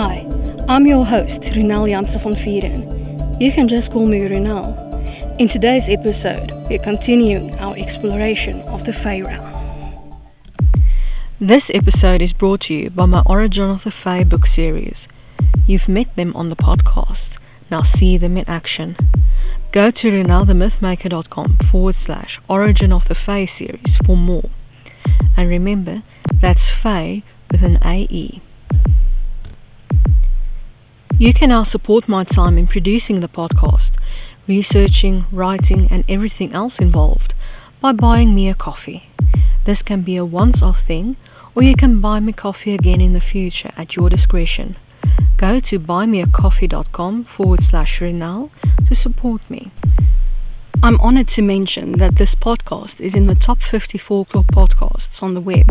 Hi, I'm your host, Ronel Janse van Vuuren. You can just call me Ronel. In today's episode, we're continuing our exploration of the realm. This episode is brought to you by my Origin of the Fae book series. You've met them on the podcast. Now see them in action. Go to ronelthemythmaker.com forward slash Origin of the Fae series for more. And remember, that's Fae with an AE. You can now support my time in producing the podcast, researching, writing, and everything else involved by buying me a coffee. This can be a once off thing, or you can buy me coffee again in the future at your discretion. Go to buymeacoffee.com forward slash Ronel to support me. I'm honored to mention that this podcast is in the top 50 folklore podcasts on the web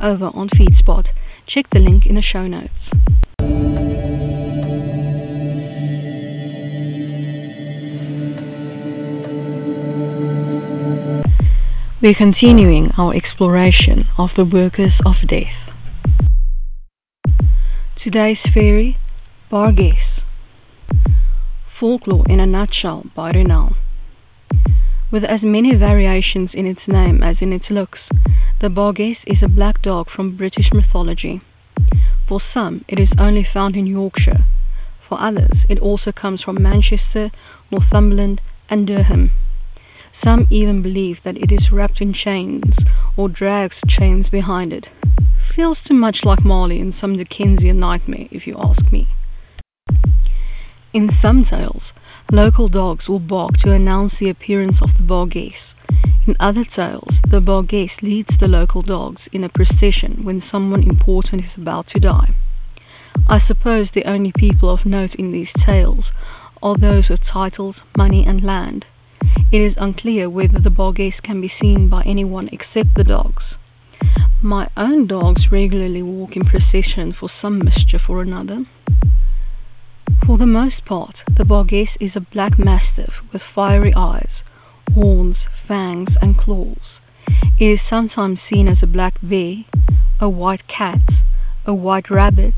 over on FeedSpot. Check the link in the show notes. We're continuing our exploration of the workers of death. Today's fairy, Barguest. Folklore in a nutshell by Ronel. With as many variations in its name as in its looks, the Barguest is a black dog from British mythology. For some, it is only found in Yorkshire. For others, it also comes from Manchester, Northumberland, and Durham. Some even believe that it is wrapped in chains or drags chains behind it. Feels too much like Marley in some Dickensian nightmare, if you ask me. In some tales, local dogs will bark to announce the appearance of the Barguest. In other tales, the Barguest leads the local dogs in a procession when someone important is about to die. I suppose the only people of note in these tales are those with titles, money, and land. It is unclear whether the Barguest can be seen by anyone except the dogs. My own dogs regularly walk in procession for some mischief or another. For the most part, the Barguest is a black mastiff with fiery eyes, horns, fangs, and claws. It is sometimes seen as a black bear, a white cat, a white rabbit,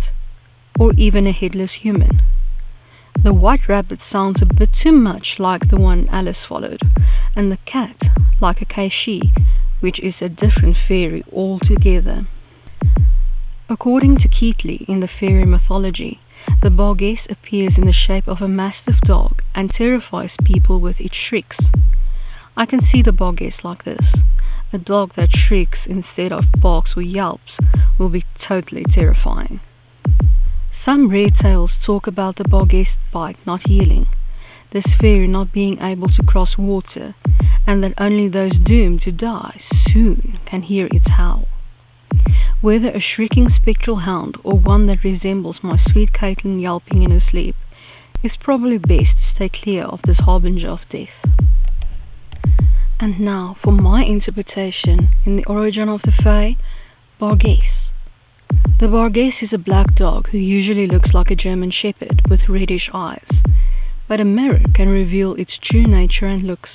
or even a headless human. The white rabbit sounds a bit too much like the one Alice followed, and the cat like a cait sith, which is a different fairy altogether. According to Keightley in the fairy mythology, the Barguest appears in the shape of a mastiff dog and terrifies people with its shrieks. I can see the Barguest like this. A dog that shrieks instead of barks or yelps will be totally terrifying. Some rare tales talk about the Barguest bite not healing, this fairy not being able to cross water, and that only those doomed to die soon can hear its howl. Whether a shrieking spectral hound or one that resembles my sweet Caitlin yelping in her sleep, it's probably best to stay clear of this harbinger of death. And now for my interpretation in the origin of the Fae, Barguest. The Barguest is a black dog who usually looks like a German Shepherd with reddish eyes, but a mirror can reveal its true nature and looks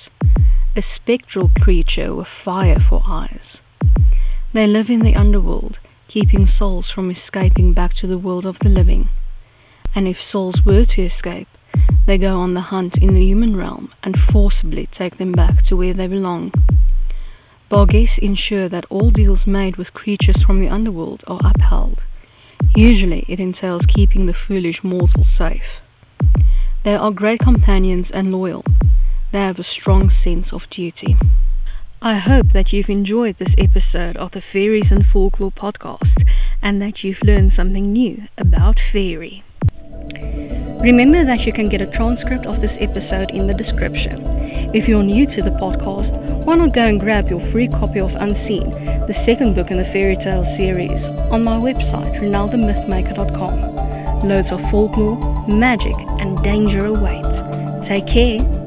a spectral creature with fire for eyes. They live in the underworld, keeping souls from escaping back to the world of the living. And if souls were to escape, they go on the hunt in the human realm and forcibly take them back to where they belong. Barguest ensure that all deals made with creatures from the underworld are upheld. Usually it entails keeping the foolish mortals safe. They are great companions and loyal. They have a strong sense of duty. I hope that you've enjoyed this episode of the Fairies and Folklore podcast and that you've learned something new about fairy. Remember that you can get a transcript of this episode in the description. If you're new to the podcast why not go and grab your free copy of Unseen, the second book in the fairy tale series, on my website, ronelthemythmaker.com. Loads of folklore, magic, and danger await. Take care